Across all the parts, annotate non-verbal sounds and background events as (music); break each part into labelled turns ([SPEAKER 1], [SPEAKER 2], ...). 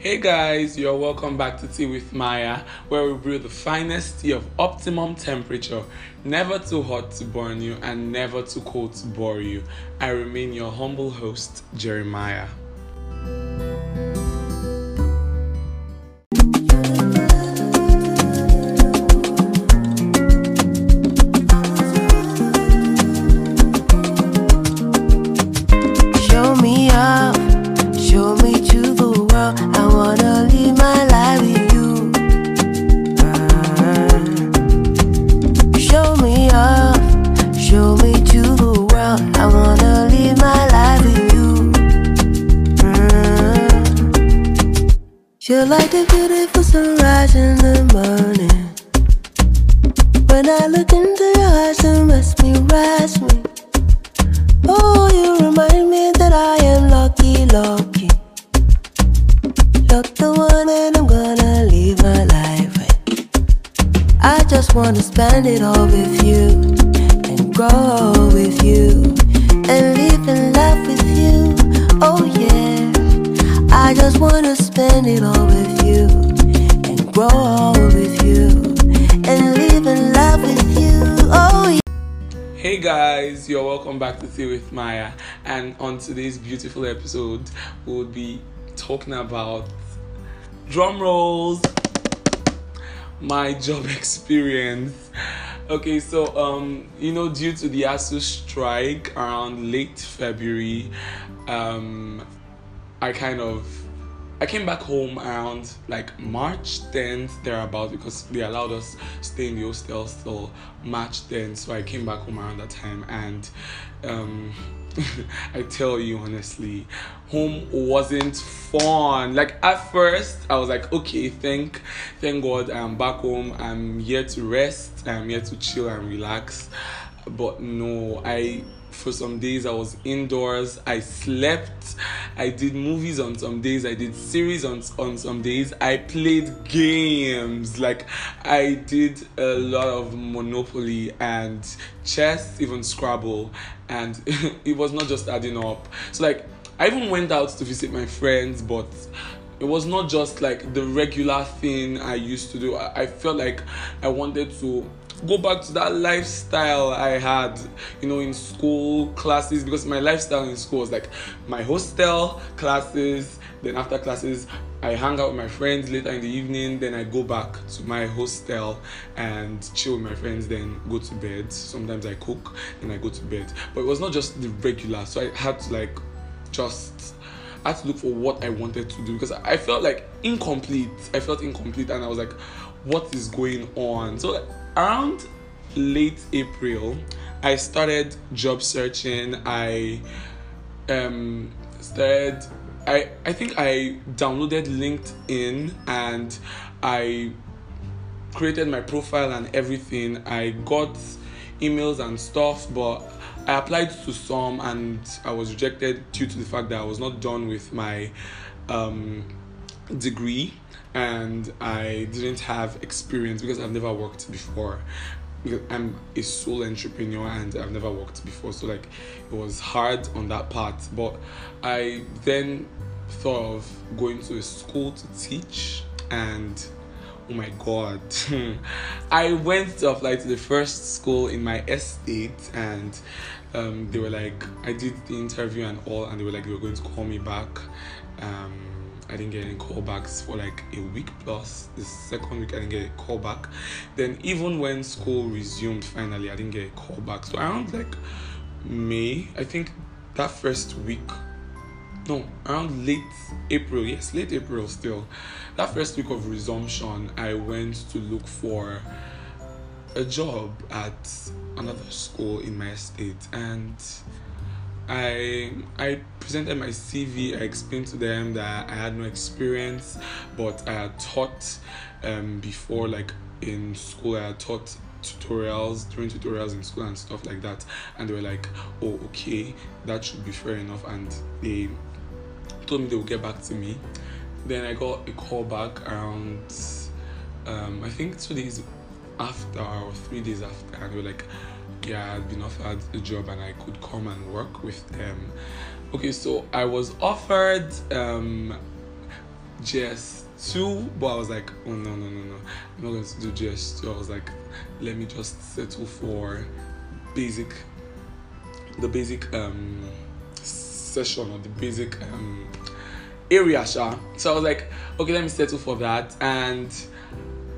[SPEAKER 1] Hey guys, you're welcome back to Tea with Maya, where we brew the finest tea of optimum temperature, never too hot to burn you and never too cold to bore you. I remain your humble host, Jeremiah.
[SPEAKER 2] You're the one and I'm gonna live my life with. I just wanna spend it all with you and grow with you and live in love with you. Oh yeah, I just wanna spend it all with you and grow with you and live in love with you. Oh yeah.
[SPEAKER 1] Hey guys, you're welcome back to Tea with Maya, and on today's beautiful episode, we'll be talking about drum rolls, my (laughs) job experience. Okay, so um, you know, due to the ASUU strike around late February, um, I kind of I came back home around like March 10th thereabout because they allowed us stay in the hostel till March 10th. So I came back home around that time and um (laughs) I tell you honestly, home wasn't fun. Like at first I was like, okay, thank thank God I'm back home. I'm here to rest, I'm here to chill and relax. But no, I for some days I was indoors. I slept. I did movies on some days. I did series on on some days. I played games. Like I did a lot of Monopoly and chess, even Scrabble, and (laughs) it was not just adding up. So like I even went out to visit my friends, but it was not just like the regular thing I used to do. I, I felt like I wanted to go back to that lifestyle I had, you know, in school classes because my lifestyle in school was like my hostel classes, then after classes I hang out with my friends later in the evening, then I go back to my hostel and chill with my friends, then go to bed. Sometimes I cook, and I go to bed. But it was not just the regular, so I had to like just I had to look for what I wanted to do because I felt like incomplete. I felt incomplete and I was like, what is going on? So around late April, I started job searching. I um started I I think I downloaded LinkedIn and I created my profile and everything. I got emails and stuff, but I applied to some and I was rejected due to the fact that I was not done with my um, degree and I didn't have experience because I've never worked before. Because I'm a sole entrepreneur and I've never worked before, so like it was hard on that part. But I then thought of going to a school to teach and oh my god (laughs) i went to apply to the first school in my estate and um, they were like i did the interview and all and they were like they were going to call me back um, i didn't get any callbacks for like a week plus the second week i didn't get a callback. then even when school resumed finally i didn't get a callback. so around like may i think that first week no, around late April, yes, late April still. That first week of resumption, I went to look for a job at another school in my state and I I presented my CV. I explained to them that I had no experience, but I had taught um, before, like in school. I taught tutorials during tutorials in school and stuff like that, and they were like, "Oh, okay, that should be fair enough." And they told me they would get back to me. Then I got a call back around, um, I think two days after or three days after, and they were like, yeah, I'd been offered a job and I could come and work with them. Okay, so I was offered um, JSS2, but I was like, oh no, no, no, no, I'm not going to do JSS2. I was like, let me just settle for basic, the basic um, session or the basic um, area, sha. So I was like, okay, let me settle for that. And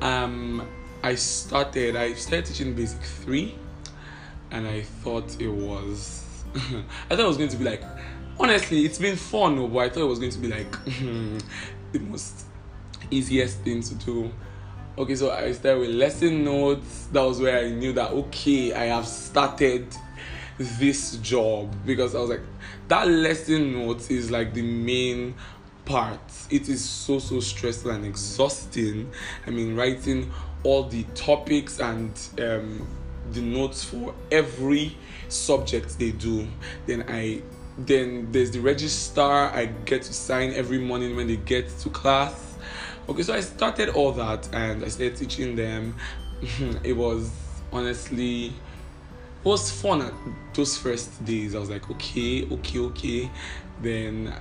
[SPEAKER 1] um, I started, I started teaching basic three, and I thought it was, (laughs) I thought it was going to be like, honestly, it's been fun, but I thought it was going to be like (laughs) the most easiest thing to do. Okay, so I started with lesson notes. That was where I knew that okay, I have started this job because I was like, that lesson notes is like the main part. It is so so stressful and exhausting. I mean, writing all the topics and um, the notes for every subject they do. Then I then there's the register I get to sign every morning when they get to class. Okay, so I started all that and I started teaching them. (laughs) it was honestly it was fun at those first days. I was like, okay, okay, okay. Then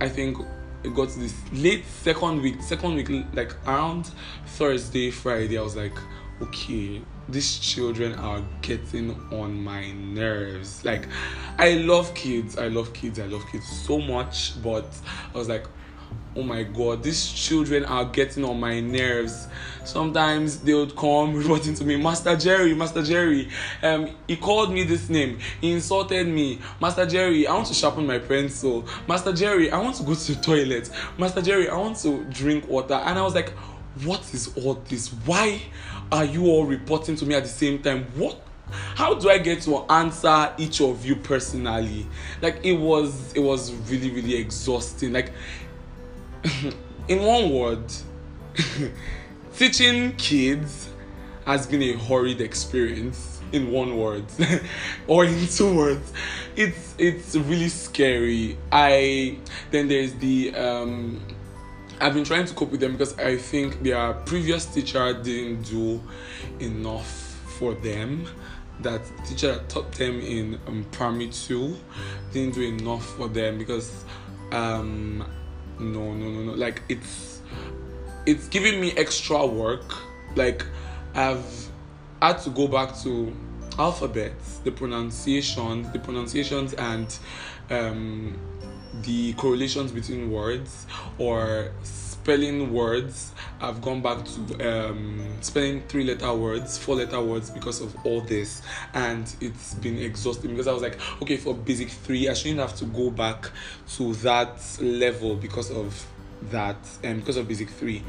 [SPEAKER 1] I think it got to this late second week, second week, like around Thursday, Friday. I was like, okay, these children are getting on my nerves. Like, I love kids, I love kids, I love kids so much, but I was like, oh my god, these children are getting on my nerves. Sometimes they would come (laughs) reporting to me, Master Jerry, Master Jerry, um, he called me this name, he insulted me, Master Jerry, I want to sharpen my pencil, Master Jerry, I want to go to the toilet, Master Jerry, I want to drink water, and I was like, what is all this? Why are you all reporting to me at the same time? What how do I get to answer each of you personally? Like it was it was really, really exhausting. Like (laughs) in one word, (laughs) teaching kids has been a horrid experience in one word (laughs) or in two words it's it's really scary i then there's the um i've been trying to cope with them because i think their previous teacher didn't do enough for them. That teacher that taught them in um, primary two didn't do enough for them because um no no no no. Like it's it's giving me extra work. Like i've had to go back to alphabets the pronunciations the pronunciations and um, the correlations between words or spelling words. I've gone back to um, spelling three letter words four letter words because of all this. And it's been exhausting because i was like okay for basic three i shouldn't have to go back to that level because of that and because of basic three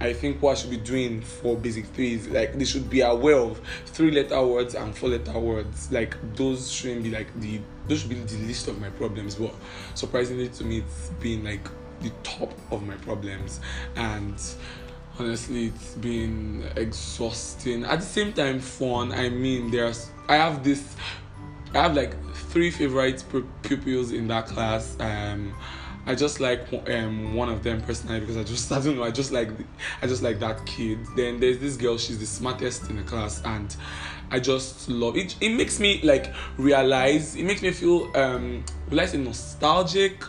[SPEAKER 1] I think what I should be doing for basic three is like they should be aware of three letter words and four letter words. Like those shouldn't be like the those should be the list of my problems. But surprisingly to me, it's been like the top of my problems, and honestly, it's been exhausting. At the same time, fun. I mean, there's I have this. I have like three favorite pupils in that class. Um, I just like um, one of them personally because I just (laughs) I don't know I just like I just like that kid. Then there's this girl she's the smartest in the class and I just love it. It makes me like realize. It makes me feel um will nostalgic,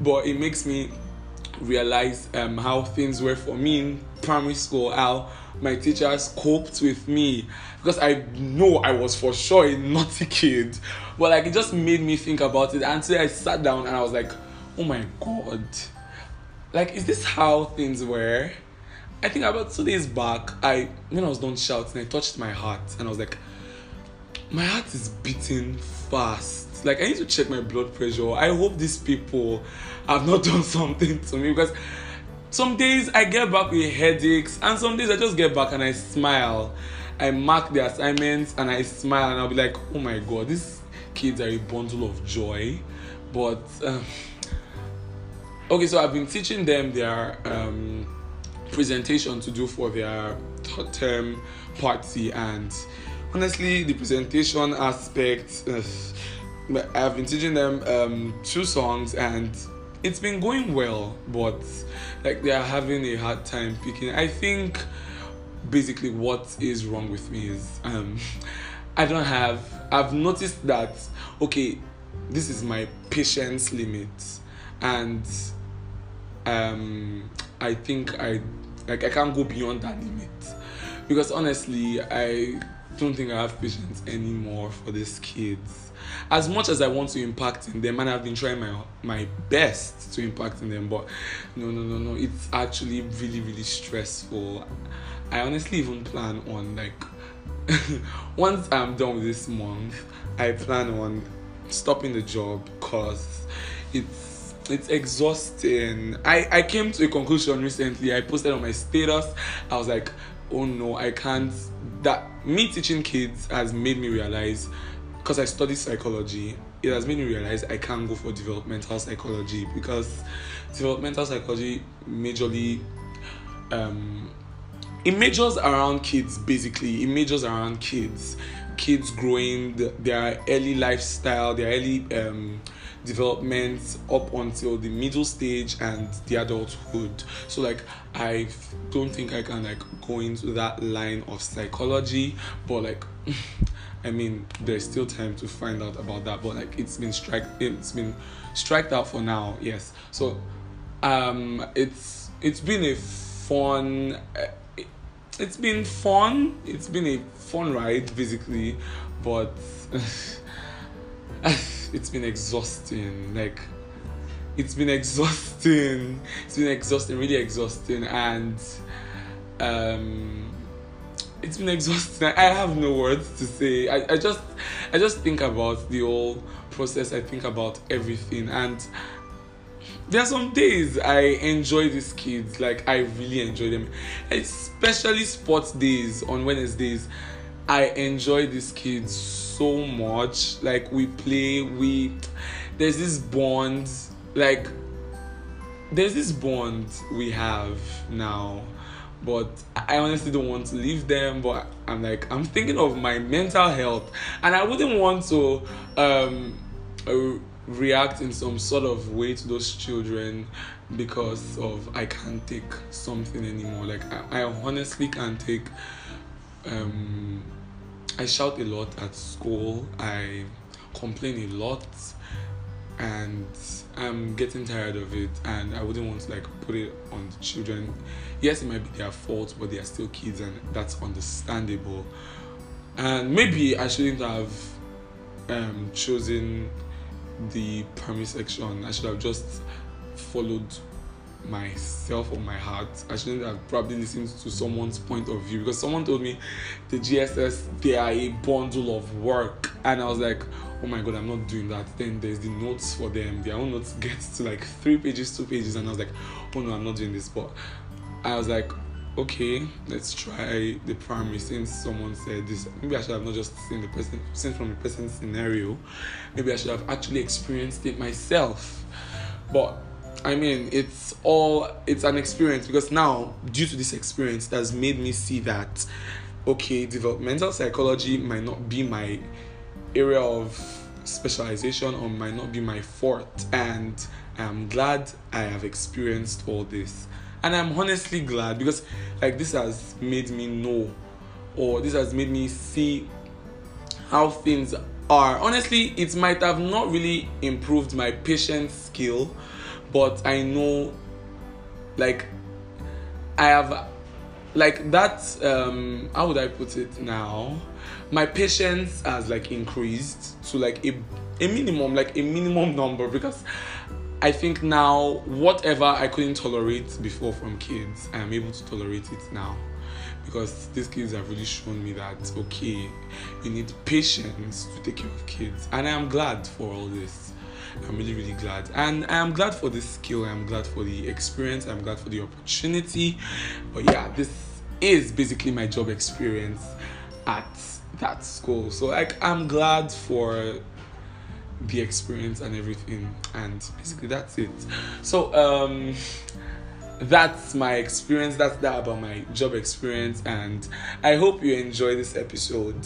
[SPEAKER 1] but it makes me realize um how things were for me in primary school. How my teachers coped with me because I know I was for sure a naughty kid, but like it just made me think about it. And so I sat down and I was like oh my god. Like is this how things were? I think about two days back i when i was done shouting i touched my heart and i was like my heart is beating fast. Like i need to check my blood pressure. I hope these people have not (laughs) done something to me because some days i get back with headaches and some days i just get back and i smile. I mark the assignments and i smile and i'll be like oh my god these kids are a bundle of joy. But um, okay so i've been teaching them their um, presentation to do for their third term party and honestly the presentation aspect uh, i've been teaching them um, two songs and it's been going well but like they are having a hard time picking. I think basically what is wrong with me is um, (laughs) i don't have i've noticed that okay this is my patience limit and um I think I like I can't go beyond that limit because honestly I don't think I have patience anymore for these kids. As much as I want to impact in them, and I've been trying my my best to impact in them, but no, no, no, no, it's actually really, really stressful. I honestly even plan on like (laughs) once I'm done with this month, I plan on stopping the job because it's it's exhausting. I I came to a conclusion recently. I posted on my status. I was like, oh no, I can't. That me teaching kids has made me realize because I study psychology. It has made me realize I can't go for developmental psychology because developmental psychology majorly um, it majors around kids basically it majors around kids kids growing the, their early lifestyle their early um, development up until the middle stage and the adulthood so like i don't think i can like go into that line of psychology but like (laughs) i mean there's still time to find out about that but like it's been strike it's been striked out for now yes so um it's it's been a fun uh, it's been fun. It's been a fun ride, basically, but (laughs) it's been exhausting. Like, it's been exhausting. It's been exhausting, really exhausting, and um, it's been exhausting. I have no words to say. I, I just, I just think about the whole process. I think about everything, and there are some days I enjoy these kids, like I really enjoy them, especially sports days on Wednesdays. I enjoy these kids so much. Like we play, we there's this bond, like there's this bond we have now. But I honestly don't want to leave them. But I'm like I'm thinking of my mental health, and I wouldn't want to um. Uh, react in some sort of way to those children because of I can't take something anymore. Like I, I honestly can't take um I shout a lot at school. I complain a lot and I'm getting tired of it and I wouldn't want to like put it on the children. Yes, it might be their fault, but they are still kids and that's understandable. And maybe I shouldn't have um, chosen the primary section. I should have just followed myself or my heart. I shouldn't have probably listened to someone's point of view because someone told me the JSS they are a bundle of work, and I was like, oh my god, I'm not doing that. Then there's the notes for them. Their own notes (laughs) get to like three pages, two pages, and I was like, oh no, I'm not doing this. But I was like, okay, let's try the primary since someone said this. Maybe I should have not just seen the person, seen from the person's scenario. Maybe I should have actually experienced it myself. But I mean, it's all it's an experience because now, due to this experience, that's made me see that okay, developmental psychology might not be my area of specialization or might not be my forte, and I'm glad I have experienced all this. And i'm honestly glad because like this has made me know or this has made me see how things are. Honestly it might have not really improved my patience skill but i know like i have like that um how would i put it now my patience has like increased to like a, a minimum like a minimum number because I think now, whatever I couldn't tolerate before from kids, I am able to tolerate it now. Because these kids have really shown me that, okay, you need patience to take care of kids. And I am glad for all this. I'm really, really glad. And I am glad for the skill, I'm glad for the experience, I'm glad for the opportunity. But yeah, this is basically my job experience at that school. So like I'm glad for the experience and everything. And basically that's it. So um that's my experience. That's that about my job experience. And i hope you enjoy this episode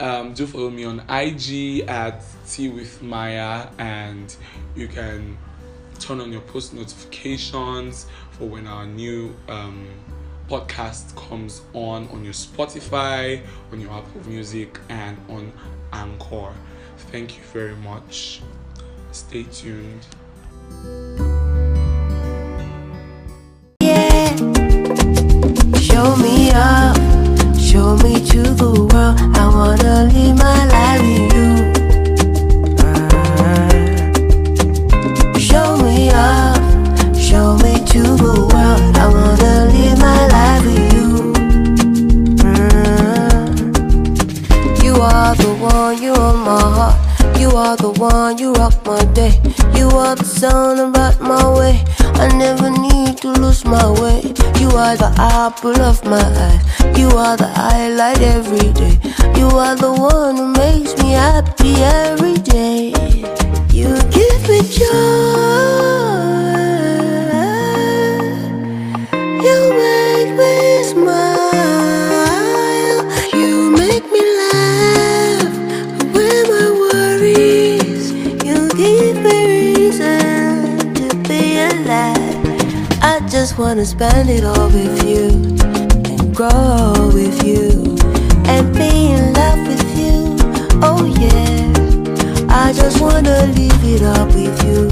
[SPEAKER 1] um, do follow me on IG at Tea with Maya, and you can turn on your post notifications for when our new um, podcast comes on on your Spotify, on your Apple Music, and on Anchor. Thank you very much. Stay tuned.
[SPEAKER 2] Yeah, show me show me to the world. I wanna live my life with you. Show me up, show me to the world. I wanna live my life with you. You are the one, you are my heart. You are the one, you rock my day. You are the sun about my way. I never need to lose my way. You are the apple of my eye. You are the highlight every day. You are the one who makes me happy every day. You give me joy. Just wanna spend it all with you and grow with you and be in love with you. Oh yeah. I just wanna live it up with you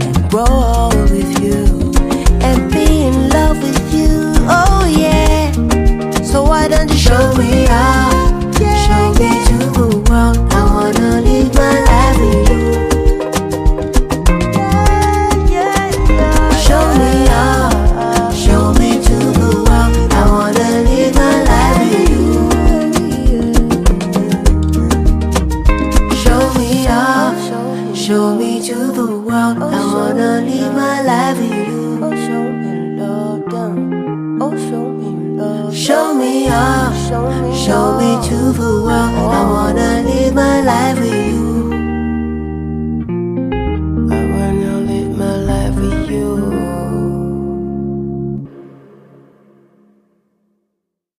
[SPEAKER 2] and grow with you and be in love with you. Oh yeah. So why don't you show me out? Show me to the world. I wanna live my life with you.